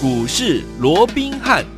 股市罗宾汉。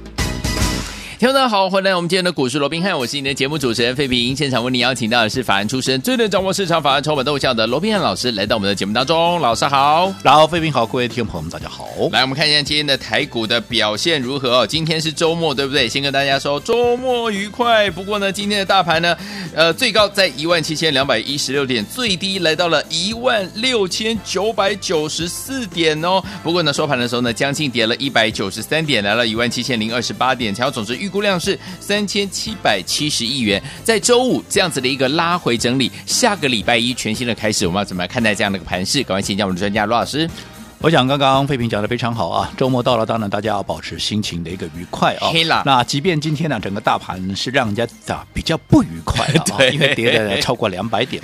听众大家好，欢迎来到我们今天的股市罗宾汉，我是你的节目主持人费平。现场为你邀请到的是法案出身、最能掌握市场法案筹码动向的罗宾汉老师，来到我们的节目当中。老师好，然后费平好，各位听众朋友们大家好。来，我们看一下今天的台股的表现如何。今天是周末，对不对？先跟大家说周末愉快。不过呢，今天的大盘呢，呃，最高在一万七千两百一十六点，最低来到了一万六千九百九十四点哦。不过呢，收盘的时候呢，将近跌了一百九十三点，来了一万七千零二十八点，然后总值预估量是三千七百七十亿元。在周五这样子的一个拉回整理，下个礼拜一全新的开始，我们要怎么来看待这样的一个盘势？赶快请教我们的专家罗老师。我想刚刚费平讲的非常好啊，周末到了，当然大家要保持心情的一个愉快啊。那即便今天呢，整个大盘是让人家啊比较不愉快的啊，因为跌了超过两百点。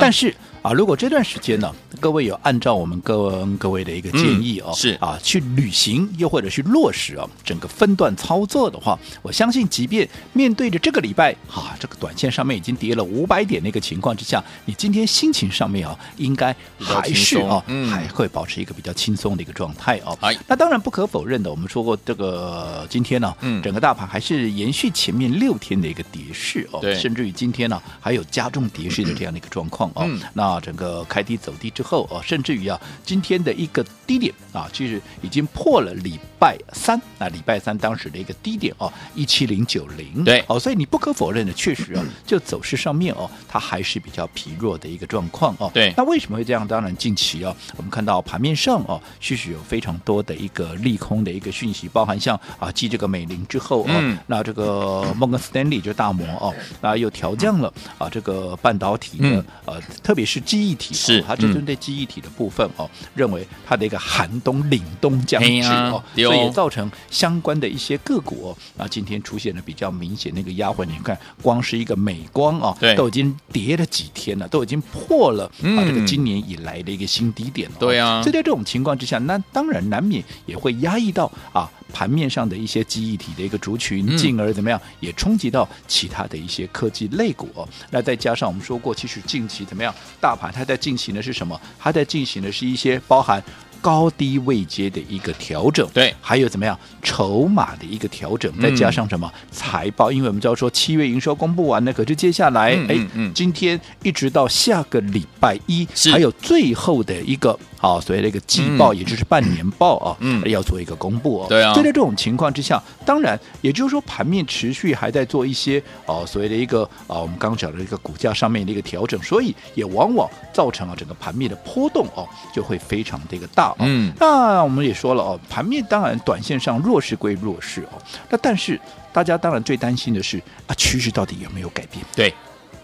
但是。啊，如果这段时间呢，各位有按照我们各各位的一个建议哦，嗯、是啊，去履行又或者去落实啊，整个分段操作的话，我相信，即便面对着这个礼拜啊，这个短线上面已经跌了五百点的一个情况之下，你今天心情上面啊，应该还是啊，嗯、还会保持一个比较轻松的一个状态哦。哎，那当然不可否认的，我们说过这个今天呢，嗯，整个大盘还是延续前面六天的一个跌势哦，甚至于今天呢，还有加重跌势的这样的一个状况哦。嗯，那。整个开低走低之后啊，甚至于啊，今天的一个低点啊，其实已经破了礼拜三啊，礼拜三当时的一个低点哦，一七零九零。对，哦，所以你不可否认的，确实啊，就走势上面哦，它还是比较疲弱的一个状况哦。对，那为什么会这样？当然，近期啊，我们看到盘面上哦，确实有非常多的一个利空的一个讯息，包含像啊，继这个美林之后啊，嗯、那这个摩根斯丹利就大摩哦，那又调降了啊，这个半导体的、嗯、呃，特别是记忆体是，它针对记忆体的部分哦，认为它的一个寒冬凛冬将至哦，所以也造成相关的一些个股哦，啊，今天出现了比较明显的一个压回。你看，光是一个美光啊，都已经跌了几天了，都已经破了啊这个今年以来的一个新低点了。对啊，所以在这种情况之下，那当然难免也会压抑到啊。盘面上的一些记忆体的一个族群，进而怎么样也冲击到其他的一些科技类股哦。那再加上我们说过，其实近期怎么样，大盘它在进行的是什么？它在进行的是一些包含高低位阶的一个调整，对，还有怎么样筹码的一个调整，再加上什么财报？因为我们知道说七月营收公布完了，可是接下来哎，今天一直到下个礼拜一，还有最后的一个。啊，所谓的一个季报，也就是半年报啊，嗯，要做一个公布哦。对啊。所以在这种情况之下，当然，也就是说，盘面持续还在做一些哦，所谓的一个啊，我们刚刚讲的一个股价上面的一个调整，所以也往往造成了整个盘面的波动哦，就会非常的一个大哦。嗯。那我们也说了哦，盘面当然短线上弱势归弱势哦，那但是大家当然最担心的是啊，趋势到底有没有改变？对。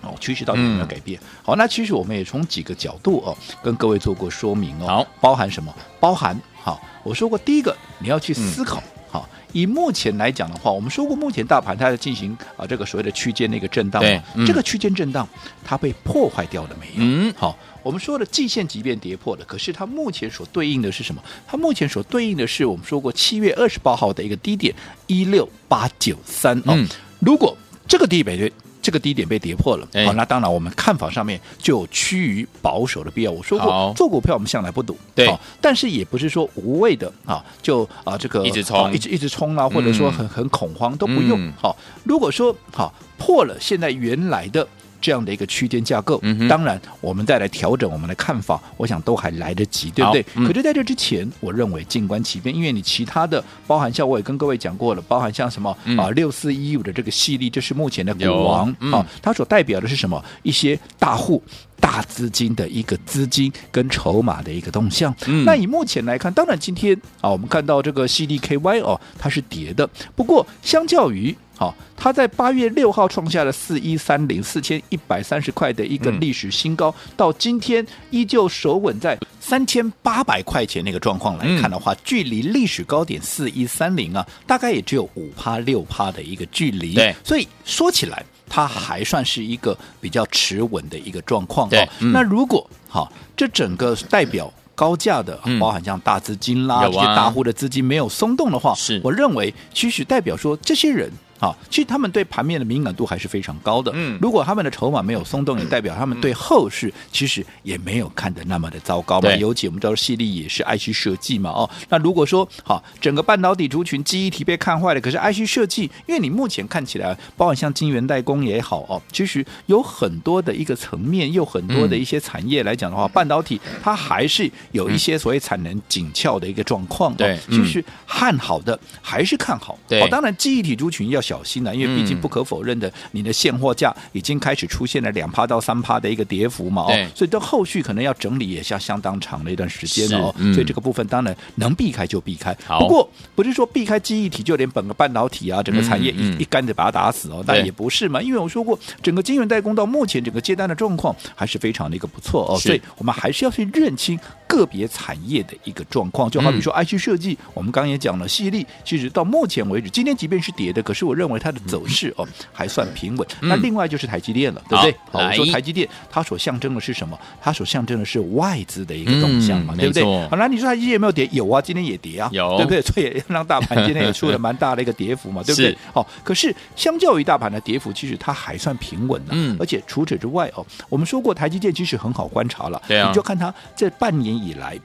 哦，趋势到底有没有改变？嗯、好，那其实我们也从几个角度哦，跟各位做过说明哦。好，包含什么？包含好，我说过第一个，你要去思考。好、嗯，以目前来讲的话，我们说过，目前大盘它在进行啊这个所谓的区间的一个震荡。对，嗯、这个区间震荡它被破坏掉了没有？嗯，好，我们说的季线即便跌破了，可是它目前所对应的是什么？它目前所对应的是我们说过七月二十八号的一个低点一六八九三。嗯，如果这个低点这个低点被跌破了，好、哦，那当然我们看法上面就有趋于保守的必要。我说过，做股票我们向来不赌，对、哦，但是也不是说无谓的啊，就啊这个一直冲、啊，一直一直冲啊，或者说很很恐慌、嗯、都不用。好、哦，如果说好、啊、破了现在原来的。这样的一个区间架构，嗯、当然我们再来调整我们的看法，我想都还来得及，对不对？嗯、可是在这之前，我认为静观其变，因为你其他的包含像我也跟各位讲过了，包含像什么、嗯、啊六四一五的这个系列，这是目前的股王、嗯、啊，它所代表的是什么？一些大户、大资金的一个资金跟筹码的一个动向。嗯、那以目前来看，当然今天啊，我们看到这个 CDKY 哦，它是跌的，不过相较于好，它在八月六号创下了四一三零四千一百三十块的一个历史新高，嗯、到今天依旧守稳在三千八百块钱那个状况来看的话，嗯、距离历史高点四一三零啊，大概也只有五趴六趴的一个距离。对，所以说起来，它还算是一个比较持稳的一个状况。对，嗯、那如果好，这整个代表高价的，包含像大资金啦、嗯、这些大户的资金没有松动的话，是我认为其实代表说这些人。好，其实他们对盘面的敏感度还是非常高的。嗯，如果他们的筹码没有松动，也代表他们对后市其实也没有看得那么的糟糕嘛。对。尤其我们知道矽力也是 IC 设计嘛，哦，那如果说好，整个半导体族群记忆体被看坏了，可是 IC 设计，因为你目前看起来，包括像晶圆代工也好哦，其实有很多的一个层面，又很多的一些产业来讲的话，嗯、半导体它还是有一些所谓产能紧俏的一个状况。对、嗯，其实看好的还是看好。对，哦，当然记忆体族群要小心了，因为毕竟不可否认的，你的现货价已经开始出现了两趴到三趴的一个跌幅嘛。哦，所以到后续可能要整理也是要相当长的一段时间哦。嗯、所以这个部分当然能避开就避开。不过不是说避开记忆体就连本个半导体啊，整个产业一、一竿子把它打死哦，但也不是嘛。因为我说过，整个晶圆代工到目前整个接单的状况还是非常的一个不错哦。所以我们还是要去认清个别产业的一个状况。就好比说 IC 设计，我们刚刚也讲了，矽力其实到目前为止，今天即便是跌的，可是我认为它的走势哦还算平稳。那另外就是台积电了，对不对？好，我说台积电它所象征的是什么？它所象征的是外资的一个动向嘛，对不对？好，那你说台积电有没有跌？有啊，今天也跌啊，有，对不对？所以让大盘今天也出了蛮大的一个跌幅嘛，对不对？好，可是相较于大盘的跌幅，其实它还算平稳的。嗯，而且除此之外哦，我们说过台积电其实很好观察了，对啊，你就看它这半年以来。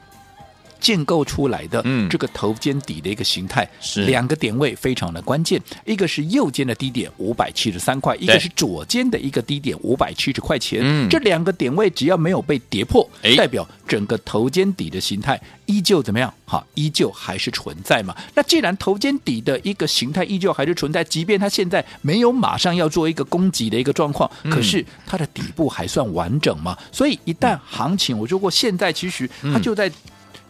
建构出来的这个头肩底的一个形态，两个点位非常的关键，一个是右肩的低点五百七十三块，一个是左肩的一个低点五百七十块钱。嗯，这两个点位只要没有被跌破，代表整个头肩底的形态依旧怎么样？好，依旧还是存在嘛。那既然头肩底的一个形态依旧还是存在，即便它现在没有马上要做一个攻击的一个状况，可是它的底部还算完整嘛。所以一旦行情，我说过，现在其实它就在。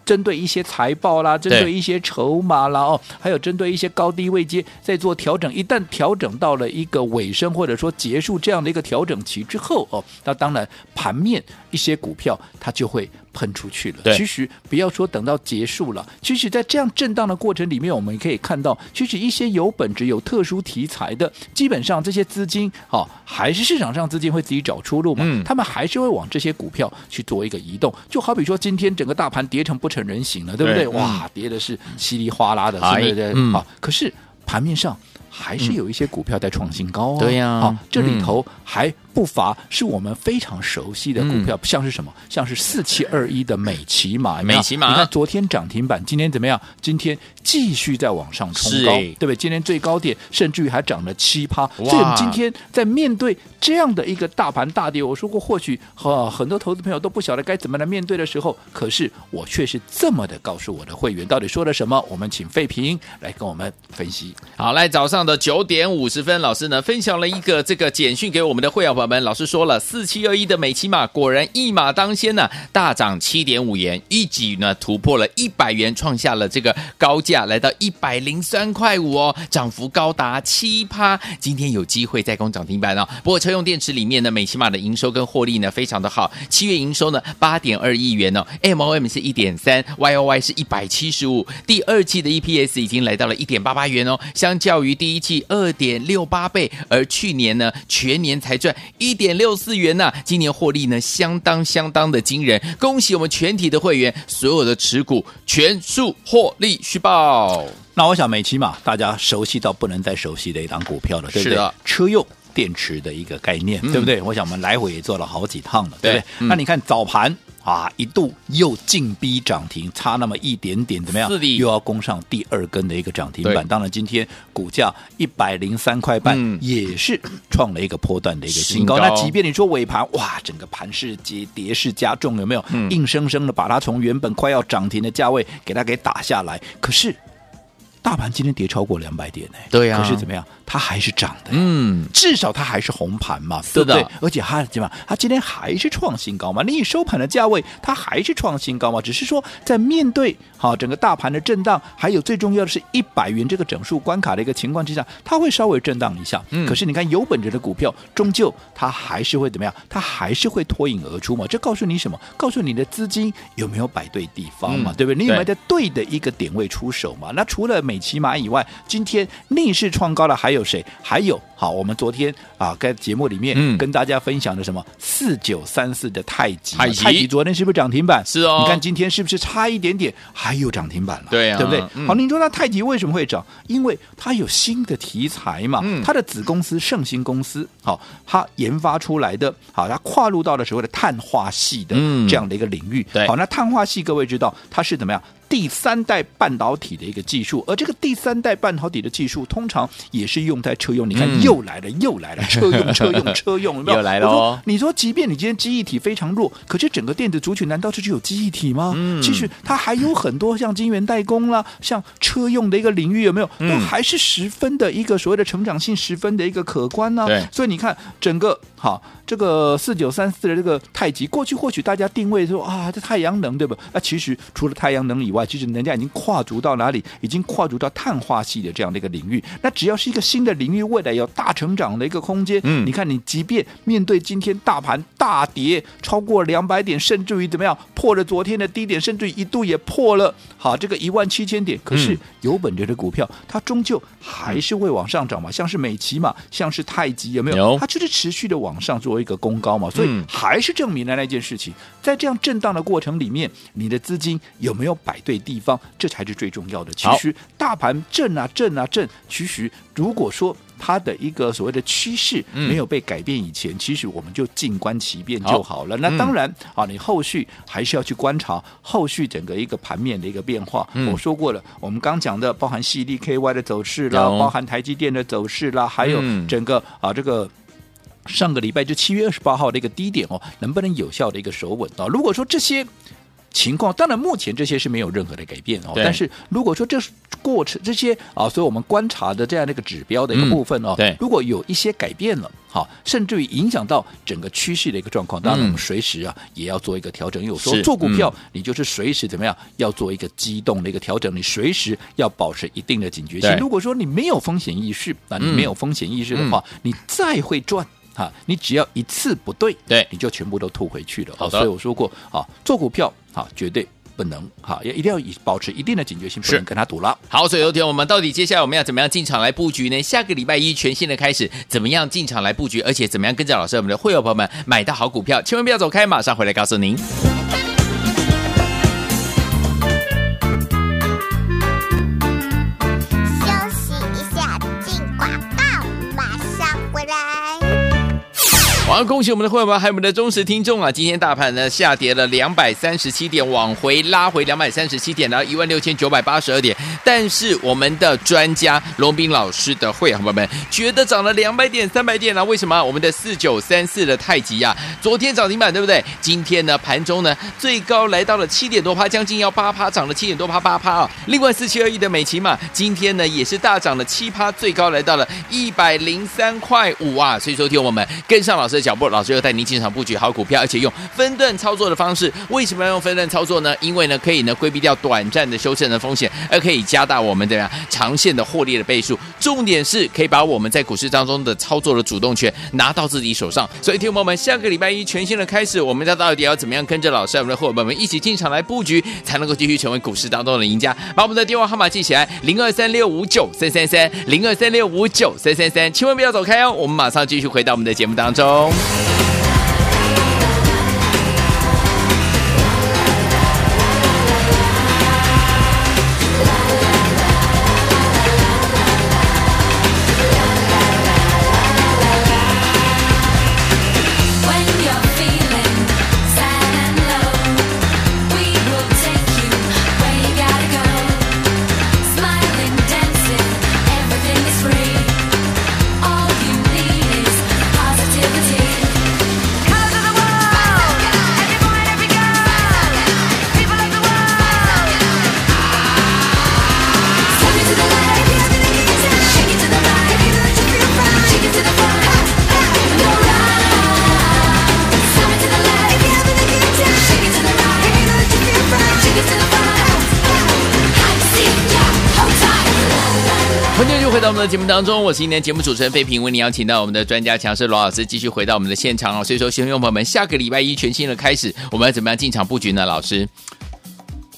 针对一些财报啦，针对一些筹码啦，哦，还有针对一些高低位阶在做调整。一旦调整到了一个尾声，或者说结束这样的一个调整期之后，哦，那当然盘面一些股票它就会。喷出去了。其实不要说等到结束了，其实，在这样震荡的过程里面，我们可以看到，其实一些有本质、有特殊题材的，基本上这些资金，哦，还是市场上资金会自己找出路嘛。嗯，他们还是会往这些股票去做一个移动。就好比说，今天整个大盘跌成不成人形了，对不对？对，哇，跌的是稀里哗啦的，是不是？嗯，好，可是盘面上还是有一些股票在创新高啊。对呀，好，这里头还。不乏是我们非常熟悉的股票，嗯、像是什么？像是四七二一的美琪马，美琪马，你看昨天涨停板，今天怎么样？今天继续在往上冲高，对不对？今天最高点甚至于还涨了七趴。所以我们今天在面对这样的一个大盘大跌，我说过，或许和很多投资朋友都不晓得该怎么来面对的时候，可是我却是这么的告诉我的会员，到底说了什么？我们请费平来跟我们分析。好，来早上的九点五十分，老师呢分享了一个这个简讯给我们的会员朋友。们老师说了，四七二一的美琪玛果然一马当先呢，大涨七点五元，一举呢突破了一百元，创下了这个高价，来到一百零三块五哦，涨幅高达七趴。今天有机会再攻涨停板哦。不过车用电池里面呢，美琪玛的营收跟获利呢非常的好，七月营收呢八点二亿元哦，MOM 是一点三，YOY 是一百七十五，第二季的 EPS 已经来到了一点八八元哦，相较于第一季二点六八倍，而去年呢全年才赚。一点六四元呐、啊，今年获利呢相当相当的惊人，恭喜我们全体的会员，所有的持股全数获利续报。那我想美期嘛，大家熟悉到不能再熟悉的一档股票了，对不对？车用电池的一个概念，嗯、对不对？我想我们来回也做了好几趟了，对不对？嗯、那你看早盘。啊，一度又进逼涨停，差那么一点点，怎么样？又要攻上第二根的一个涨停板。当然，今天股价一百零三块半，嗯，也是创了一个波段的一个新高。新高。那即便你说尾盘，哇，整个盘势跌跌势加重，有没有？嗯，硬生生的把它从原本快要涨停的价位给它给打下来。可是，大盘今天跌超过两百点呢。对呀。可是怎么样？它还是涨的，嗯，至少它还是红盘嘛，对不对？而且它怎么？它今天还是创新高嘛？你以收盘的价位，它还是创新高嘛？只是说在面对好整个大盘的震荡，还有最重要的是一百元这个整数关卡的一个情况之下，它会稍微震荡一下。嗯，可是你看有本质的股票，终究它还是会怎么样？它还是会脱颖而出嘛？这告诉你什么？告诉你的资金有没有摆对地方嘛？嗯、对不对？你有没有在对的一个点位出手嘛？那除了美琪马以外，今天逆势创高的还有。有谁？还有好，我们昨天啊，在节目里面跟大家分享的什么四九三四的太极，太极昨天是不是涨停板？是哦，你看今天是不是差一点点，还有涨停板了？对啊，对不对？嗯、好，你说那太极为什么会涨？因为它有新的题材嘛，嗯、它的子公司盛兴公司，好，它研发出来的，好，它跨入到了所谓的碳化系的这样的一个领域。嗯、对，好，那碳化系各位知道它是怎么样？第三代半导体的一个技术，而这个第三代半导体的技术，通常也是用在车用。你看，又来了，又来了，车用，车用，车用，有没有？又来了哦。你说，即便你今天记忆体非常弱，可是整个电子族群难道就只有记忆体吗？嗯，其实它还有很多像晶圆代工啦，像车用的一个领域，有没有？都还是十分的一个所谓的成长性，十分的一个可观呢。对，所以你看，整个好这个四九三四的这个太极，过去或许大家定位说啊，这太阳能对吧？那其实除了太阳能以外，其实人家已经跨足到哪里？已经跨足到碳化系的这样的一个领域。那只要是一个新的领域，未来有大成长的一个空间。嗯，你看，你即便面对今天大盘大跌超过两百点，甚至于怎么样破了昨天的低点，甚至于一度也破了好这个一万七千点。可是有本质的股票，它终究还是会往上涨嘛。像是美琪嘛，像是太极，有没有？它就是持续的往上作为一个攻高嘛。所以还是证明了那件事情，在这样震荡的过程里面，你的资金有没有摆对地方？这才是最重要的。其实大盘震啊震啊震，其实如果说它的一个所谓的趋势没有被改变以前，嗯、其实我们就静观其变就好了。好那当然、嗯、啊，你后续还是要去观察后续整个一个盘面的一个变化。嗯、我说过了，我们刚讲的包含矽力 KY 的走势啦，包含台积电的走势啦，还有整个、嗯、啊这个上个礼拜就七月二十八号的一个低点哦，能不能有效的一个守稳啊？如果说这些。情况当然，目前这些是没有任何的改变哦。但是如果说这过程这些啊，所以我们观察的这样的一个指标的一个部分哦，嗯、对，如果有一些改变了，好，甚至于影响到整个趋势的一个状况，当然我们随时啊也要做一个调整。有时候做股票，你就是随时怎么样要做一个机动的一个调整，你随时要保持一定的警觉性。如果说你没有风险意识，那你没有风险意识的话，嗯、你再会赚。哈，你只要一次不对，对，你就全部都吐回去了。好的，所以我说过，啊，做股票，好，绝对不能，哈，也一定要以保持一定的警觉性，不能跟他赌了。好，所以有天我们到底接下来我们要怎么样进场来布局呢？下个礼拜一全新的开始，怎么样进场来布局？而且怎么样跟着老师我们的会友朋友们买到好股票？千万不要走开，马上回来告诉您。好，恭喜我们的会员们，还有我们的忠实听众啊！今天大盘呢下跌了两百三十七点，往回拉回两百三十七点，然后一万六千九百八十二点。但是我们的专家龙斌老师的会员朋友们觉得涨了两百点、三百点了，为什么？我们的四九三四的太极啊，昨天涨停板对不对？今天呢盘中呢最高来到了七点多趴，将近要八趴，涨了七点多趴八趴啊！另外四七二一的美琪嘛，今天呢也是大涨了七趴，最高来到了一百零三块五啊！所以说，听我们跟上老师的。脚步，老师又带您进场布局好股票，而且用分段操作的方式。为什么要用分段操作呢？因为呢，可以呢规避掉短暂的修正的风险，而可以加大我们的长线的获利的倍数。重点是可以把我们在股市当中的操作的主动权拿到自己手上。所以，听众朋友们，下个礼拜一全新的开始，我们家到底要怎么样跟着老师，我们的伙伴们一起进场来布局，才能够继续成为股市当中的赢家？把我们的电话号码记起来：零二三六五九三三三，零二三六五九三三三，千万不要走开哦！我们马上继续回到我们的节目当中。在我节目当中，我是今天节目主持人费平，为您邀请到我们的专家强势罗老师继续回到我们的现场哦。所以说，新朋友们，下个礼拜一全新的开始，我们要怎么样进场布局呢？老师，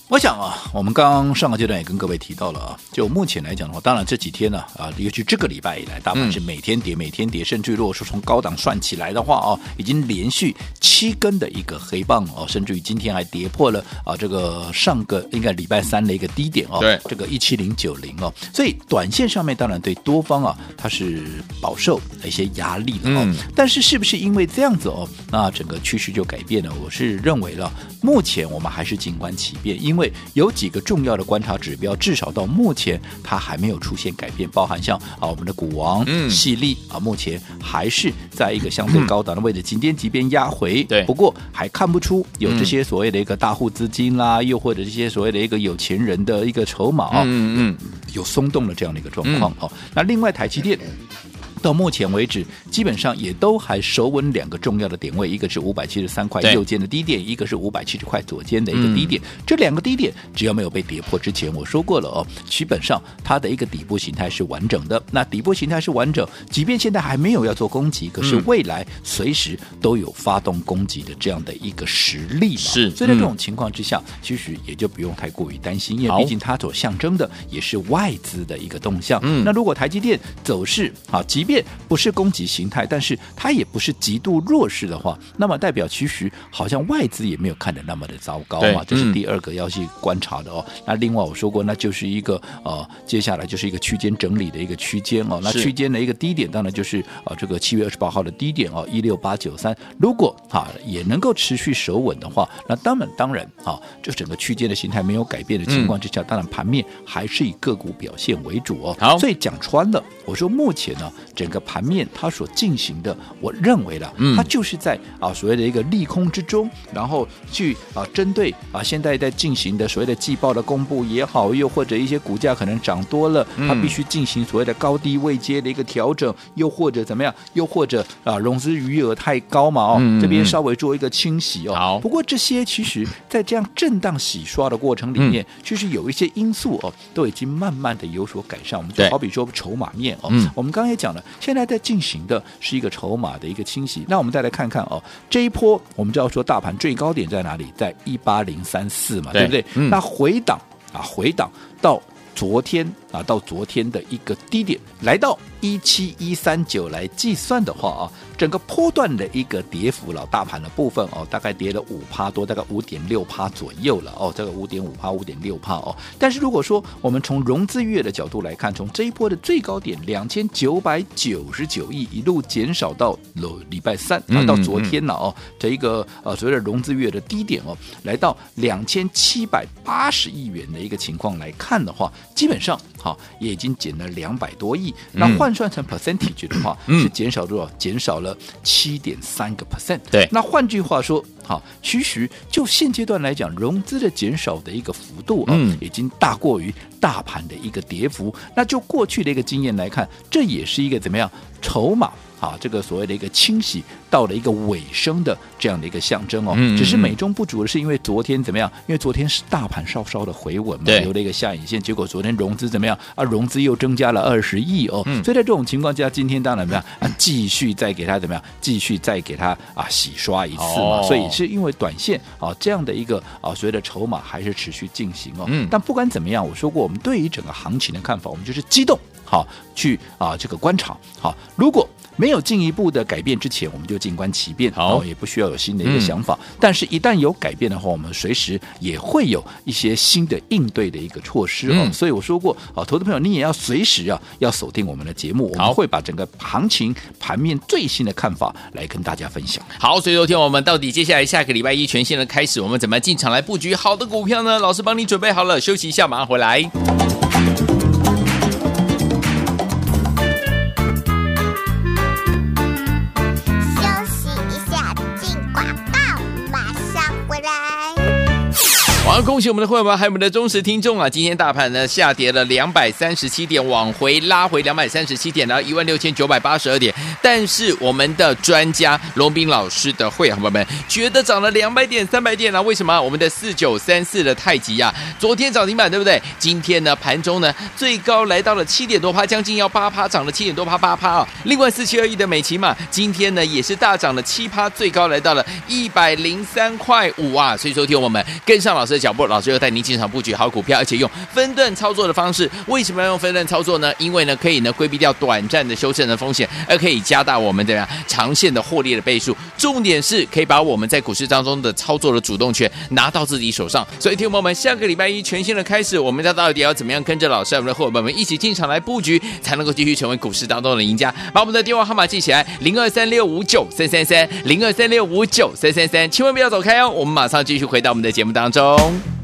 我想啊，我们刚刚上个阶段也跟各位提到了啊，就目前来讲的话，当然这几天呢啊，尤其这个礼拜以来，大盘是每天跌，每天跌，甚至于如果说从高档算起来的话啊，已经连续七根的一个黑棒哦，甚至于今天还跌破了啊这个上个应该礼拜三的一个低点哦，对，这个一七零九零哦，所以短线上面当然对多方啊，它是饱受一些压力的哦，但是是不是因为这样子哦，那整个趋势就改变了？我是认为了，目前我们还是静观其变，因为因为有几个重要的观察指标，至少到目前它还没有出现改变，包含像啊我们的股王、嗯，矽力啊，目前还是在一个相对高档的位置，今天即便压回，对，不过还看不出有这些所谓的一个大户资金啦，嗯、又或者这些所谓的一个有钱人的一个筹码啊，嗯嗯，有松动的这样的一个状况哦、嗯。那另外台积电。到目前为止，基本上也都还守稳两个重要的点位，一个是五百七十三块右肩的低点，一个是五百七十块左肩的一个低点。嗯、这两个低点只要没有被跌破之前，我说过了哦，基本上它的一个底部形态是完整的。那底部形态是完整，即便现在还没有要做攻击，可是未来随时都有发动攻击的这样的一个实力嘛。是，所以在这种情况之下，嗯、其实也就不用太过于担心，因为毕竟它所象征的也是外资的一个动向。嗯，那如果台积电走势啊，即便不是攻击形态，但是它也不是极度弱势的话，那么代表其实好像外资也没有看得那么的糟糕嘛，这是第二个要去观察的哦。嗯、那另外我说过，那就是一个呃，接下来就是一个区间整理的一个区间哦。那区间的一个低点当然就是啊、呃，这个七月二十八号的低点哦，一六八九三。如果啊也能够持续守稳的话，那当然当然啊，就整个区间的形态没有改变的情况之下，嗯、当然盘面还是以个股表现为主哦。好，所以讲穿了，我说目前呢，整个盘。面它所进行的，我认为了，它就是在啊所谓的一个利空之中，然后去啊针对啊现在在进行的所谓的季报的公布也好，又或者一些股价可能涨多了，它必须进行所谓的高低位阶的一个调整，又或者怎么样，又或者啊融资余额太高嘛哦，这边稍微做一个清洗哦。好，不过这些其实在这样震荡洗刷的过程里面，其实有一些因素哦，都已经慢慢的有所改善。我们就好比说筹码面哦，我们刚刚也讲了，现在。在进行的是一个筹码的一个清洗，那我们再来看看哦，这一波我们就要说大盘最高点在哪里？在一八零三四嘛，对不对？嗯、那回档啊，回档到昨天啊，到昨天的一个低点，来到一七一三九来计算的话啊。整个波段的一个跌幅老，大盘的部分哦，大概跌了五趴多，大概五点六趴左右了哦，这个五点五趴，五点六趴哦。但是如果说我们从融资月的角度来看，从这一波的最高点两千九百九十九亿一路减少到了礼拜三啊，到昨天了哦，这一个呃所谓的融资月的低点哦，来到两千七百八十亿元的一个情况来看的话，基本上好也已经减了两百多亿。那换算成 percentage 的话，是减少多少？减少了。七点三个 percent，对。那换句话说，好，其实就现阶段来讲，融资的减少的一个幅度啊，嗯，已经大过于大盘的一个跌幅。那就过去的一个经验来看，这也是一个怎么样筹码？啊，这个所谓的一个清洗到了一个尾声的这样的一个象征哦，嗯嗯嗯，只是美中不足的是，因为昨天怎么样？因为昨天是大盘稍稍的回稳嘛，留了一个下影线，结果昨天融资怎么样？啊，融资又增加了二十亿哦，嗯，所以在这种情况下，今天当然怎么样？啊，继续再给它怎么样？继续再给它啊洗刷一次嘛，哦，所以是因为短线啊这样的一个啊所谓的筹码还是持续进行哦，嗯，但不管怎么样，我说过我们对于整个行情的看法，我们就是激动好去啊这个观察好，如果。没有进一步的改变之前，我们就静观其变，好，也不需要有新的一个想法。嗯、但是，一旦有改变的话，我们随时也会有一些新的应对的一个措施哦。嗯、所以我说过，好，投资朋友，你也要随时啊，要锁定我们的节目，我们会把整个行情盘面最新的看法来跟大家分享。好，所以昨天我们到底接下来下个礼拜一全线的开始，我们怎么进场来布局好的股票呢？老师帮你准备好了，休息一下，马上回来。papá. 好恭喜我们的会员们，还有我们的忠实听众啊！今天大盘呢下跌了两百三十七点，往回拉回两百三十七点，然后一万六千九百八十二点。但是我们的专家龙斌老师的会员朋友们觉得涨了两百点、三百点呢？为什么？我们的四九三四的太极呀，昨天涨停板对不对？今天呢盘中呢最高来到了七点多趴，将近要八趴，涨了七点多趴八趴啊！另外四七二一的美琪嘛，今天呢也是大涨了七趴，最高来到了一百零三块五啊！所以说，听我们跟上老师。的脚步，老师又带您进场布局好股票，而且用分段操作的方式。为什么要用分段操作呢？因为呢，可以呢规避掉短暂的修正的风险，而可以加大我们的长线的获利的倍数。重点是可以把我们在股市当中的操作的主动权拿到自己手上。所以，听众朋友们，下个礼拜一全新的开始，我们家到底要怎么样跟着老师，我们的伙伴们一起进场来布局，才能够继续成为股市当中的赢家？把我们的电话号码记起来：零二三六五九三三三，零二三六五九三三三，千万不要走开哦！我们马上继续回到我们的节目当中。回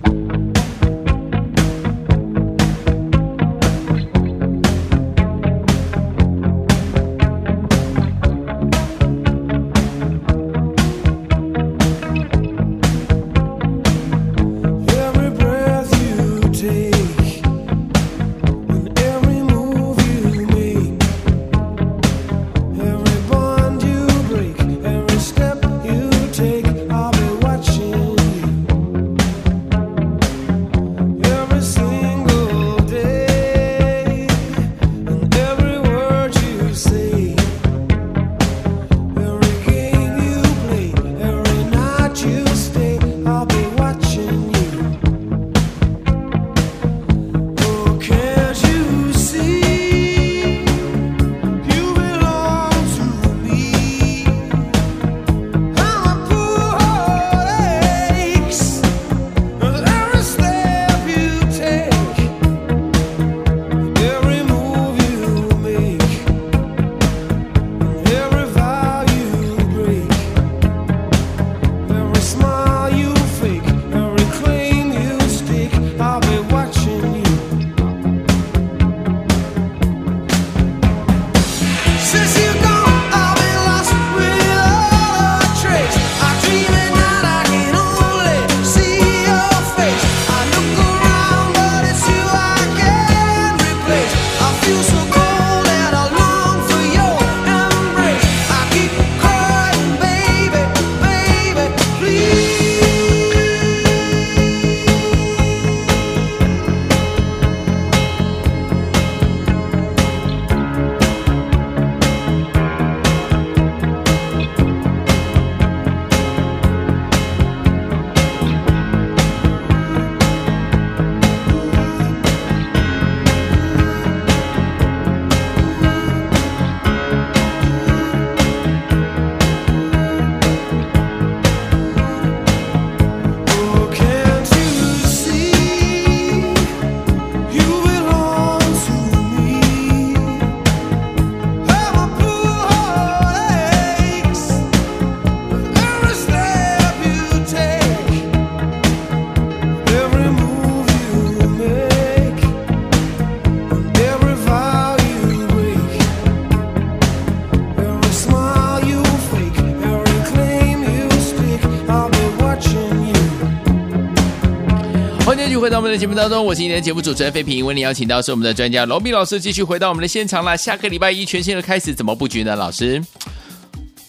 的节目当中，我是今天的节目主持人费平。为你邀请到是我们的专家罗密老师，继续回到我们的现场啦。下个礼拜一全新的开始，怎么布局呢？老师？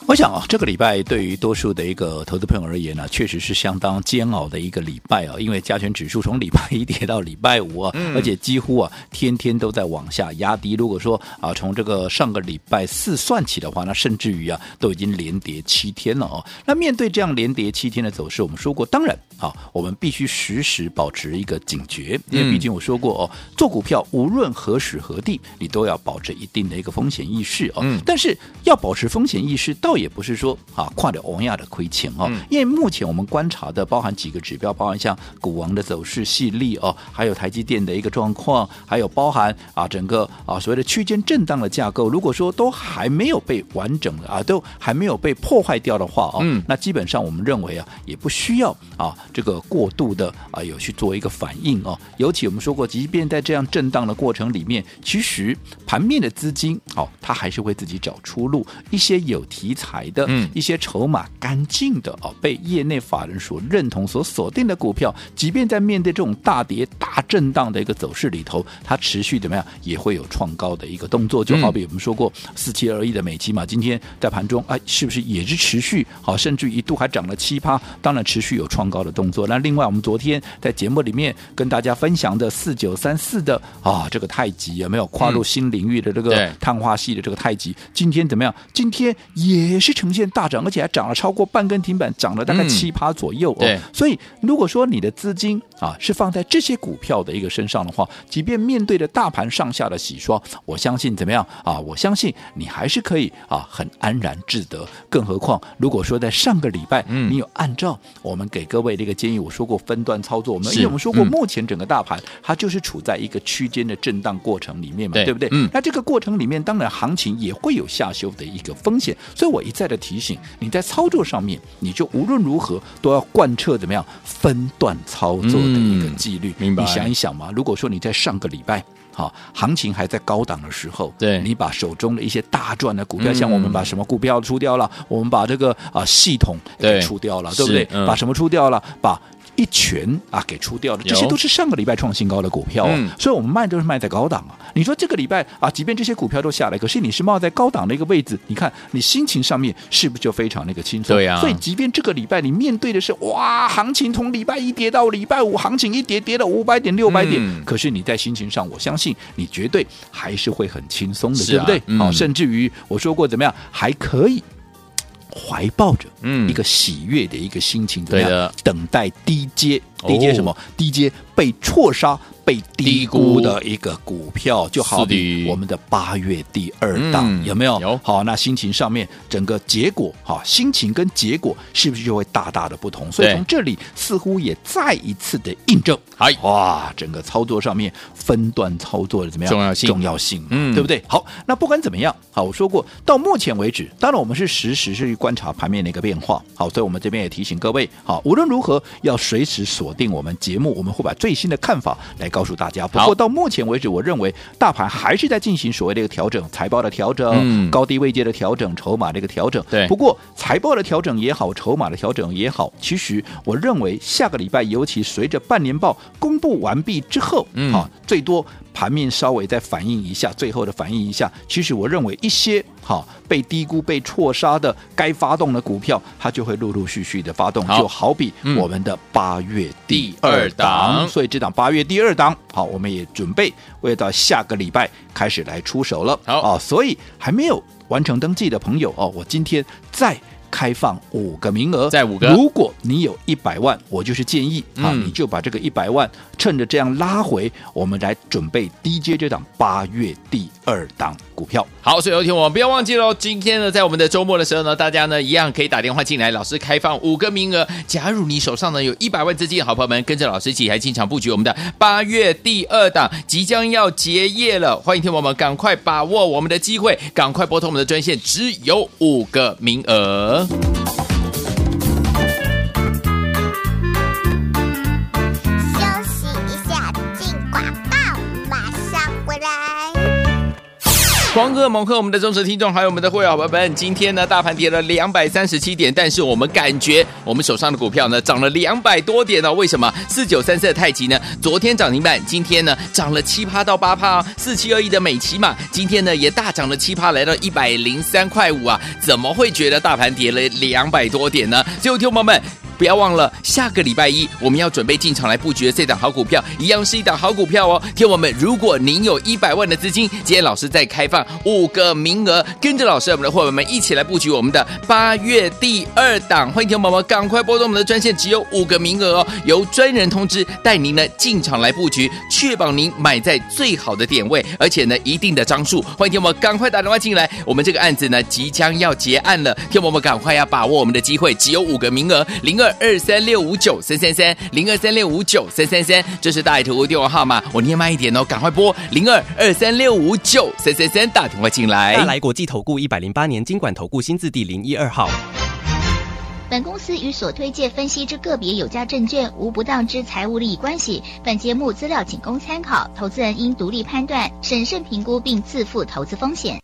我想啊，这个礼拜对于多数的一个投资朋友而言呢、啊，确实是相当煎熬的一个礼拜啊。因为加权指数从礼拜一跌到礼拜五啊，嗯、而且几乎啊天天都在往下压低。如果说啊，从这个上个礼拜四算起的话，那甚至于啊都已经连跌七天了哦。那面对这样连跌七天的走势，我们说过，当然啊，我们必须时时保持一个警觉，因为毕竟我说过哦，做股票无论何时何地，你都要保持一定的一个风险意识哦。嗯、但是要保持风险意识，到也不是说啊，跨着欧亚的亏钱哦，因为目前我们观察的包含几个指标，包含像股王的走势细粒哦，还有台积电的一个状况，还有包含啊整个啊所谓的区间震荡的架构，如果说都还没有被完整的啊，都还没有被破坏掉的话哦，嗯，那基本上我们认为啊，也不需要啊这个过度的啊有去做一个反应哦，尤其我们说过，即便在这样震荡的过程里面，其实盘面的资金哦，它还是会自己找出路，一些有题材的。嗯，一些筹码干净的哦，被业内法人所认同、所锁定的股票，即便在面对这种大跌、大震荡的一个走势里头，它持续怎么样，也会有创高的一个动作。就好比我们说过四七二一的美期嘛，今天在盘中哎，是不是也是持续好，甚至一度还涨了七趴？当然持续有创高的动作。那另外，我们昨天在节目里面跟大家分享的四九三四的啊，这个太极有没有跨入新领域的这个碳化系的这个太极？今天怎么样？今天也。也是呈现大涨，而且还涨了超过半根停板，涨了大概七趴左右哦。对，所以如果说你的资金啊是放在这些股票的一个身上的话，即便面对着大盘上下的洗刷，我相信怎么样啊？我相信你还是可以啊很安然自得。更何况，如果说在上个礼拜，嗯，你有按照我们给各位的一个建议，我说过分段操作，我们因为我们说过，目前整个大盘它就是处在一个区间的震荡过程里面嘛，对，对不对？嗯，那这个过程里面，当然行情也会有下修的一个风险，所以我一再的提醒你在操作上面，你就无论如何都要贯彻怎么样分段操作的一个纪律。明白？你想一想嘛，如果说你在上个礼拜。好，行情还在高档的时候，对，你把手中的一些大赚的股票，嗯、像我们把什么股票出掉了，我们把这个啊系统给出掉了，对，对不对？嗯、把什么出掉了？把。一拳啊，给出掉的，这些都是上个礼拜创新高的股票，啊，嗯、所以我们卖都是卖在高档啊。你说这个礼拜啊，即便这些股票都下来，可是你是冒在高档的一个位置，你看你心情上面是不是就非常那个轻松？对呀、啊。所以即便这个礼拜你面对的是哇，行情从礼拜一跌到礼拜五，行情一跌跌了五百点六百点，嗯、可是你在心情上，我相信你绝对还是会很轻松的，啊、对不对？好、嗯，甚至于我说过怎么样，还可以。怀抱着一个喜悦的一个心情，对的，等待低阶，低阶什么？低阶被错杀。被低估的一个股票，就好比我们的八月第二档，嗯、有没有？有。好，那心情上面整个结果，哈，心情跟结果是不是就会大大的不同？所以从这里似乎也再一次的印证，哎，哇，整个操作上面分段操作的怎么样？重要性，重要性，嗯，对不对？好，那不管怎么样，好，我说过，到目前为止，当然我们是实时去观察盘面的一个变化，好，所以我们这边也提醒各位，好，无论如何要随时锁定我们节目，我们会把最新的看法来。告诉大家，不过到目前为止，我认为大盘还是在进行所谓的一个调整，财报的调整，嗯、高低位阶的调整，筹码的一个调整。对，不过财报的调整也好，筹码的调整也好，其实我认为下个礼拜，尤其随着半年报公布完毕之后，嗯，啊，最多。盘面稍微再反应一下，最后的反应一下，其实我认为一些哈被低估、被错杀的该发动的股票，它就会陆陆续续的发动，好就好比我们的八月第二档，嗯、所以这档八月第二档，好，我们也准备为到下个礼拜开始来出手了，好。啊，所以还没有完成登记的朋友哦，我今天再。开放五个名额，在五个。如果你有一百万，我就是建议啊，嗯、你就把这个一百万趁着这样拉回，我们来准备 DJ 这档八月第二档股票。好，所以有听我们不要忘记喽，今天呢，在我们的周末的时候呢，大家呢一样可以打电话进来，老师开放五个名额。假如你手上呢有一百万资金，好朋友们跟着老师一起来进场布局我们的八月第二档，即将要结业了，欢迎听我们赶快把握我们的机会，赶快拨通我们的专线，只有五个名额。love. 狂贺猛贺我们的忠实听众，还有我们的会员朋友们，今天呢，大盘跌了两百三十七点，但是我们感觉我们手上的股票呢涨了两百多点呢、哦？为什么？四九三四的太极呢？昨天涨停板，今天呢涨了七趴到八趴、哦。四七二一的美琪嘛，今天呢也大涨了七趴，来到一百零三块五啊！怎么会觉得大盘跌了两百多点呢？最后听众们。不要忘了，下个礼拜一我们要准备进场来布局的这档好股票，一样是一档好股票哦。听我们，如果您有一百万的资金，今天老师再开放五个名额，跟着老师我们的伙伴们一起来布局我们的八月第二档。欢迎听友们赶快拨动我们的专线，只有五个名额哦，由专人通知带您呢进场来布局，确保您买在最好的点位，而且呢一定的张数。欢迎听友们赶快打电话进来，我们这个案子呢即将要结案了，听友们赶快要把握我们的机会，只有五个名额，零二。二三六五九三三三零二三六五九三三三，这是大爱投顾电话号码，我念慢一点哦，赶快拨零二二三六五九三三三，打电话进来。大来国际投顾一百零八年经管投顾新字第零一二号。本公司与所推介分析之个别有价证券无不当之财务利益关系，本节目资料仅供参考，投资人应独立判断、审慎评估并自负投资风险。